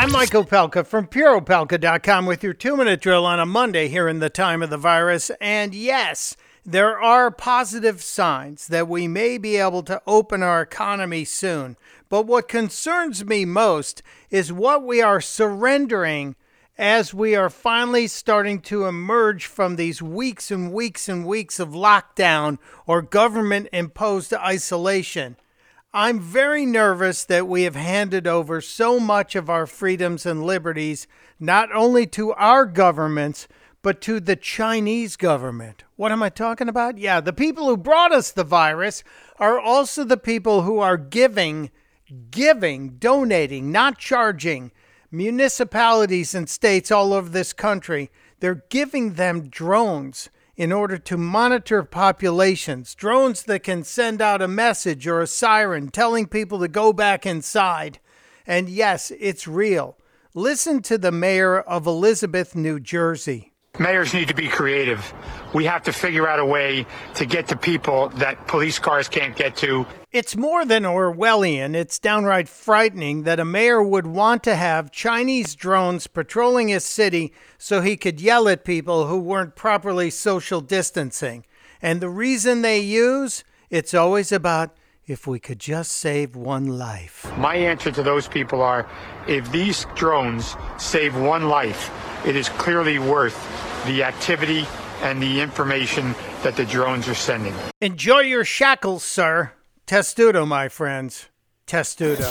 I'm Mike Opelka from PureOpelka.com with your two minute drill on a Monday here in the time of the virus. And yes, there are positive signs that we may be able to open our economy soon. But what concerns me most is what we are surrendering as we are finally starting to emerge from these weeks and weeks and weeks of lockdown or government imposed isolation. I'm very nervous that we have handed over so much of our freedoms and liberties not only to our governments, but to the Chinese government. What am I talking about? Yeah, the people who brought us the virus are also the people who are giving, giving, donating, not charging municipalities and states all over this country. They're giving them drones in order to monitor populations, drones that can send out a message or a siren telling people to go back inside. And yes, it's real. Listen to the mayor of Elizabeth, New Jersey. Mayors need to be creative. We have to figure out a way to get to people that police cars can't get to. It's more than Orwellian. It's downright frightening that a mayor would want to have Chinese drones patrolling his city so he could yell at people who weren't properly social distancing. And the reason they use it's always about if we could just save one life. My answer to those people are if these drones save one life, it is clearly worth the activity and the information that the drones are sending. Enjoy your shackles, sir. Testudo, my friends. Testudo.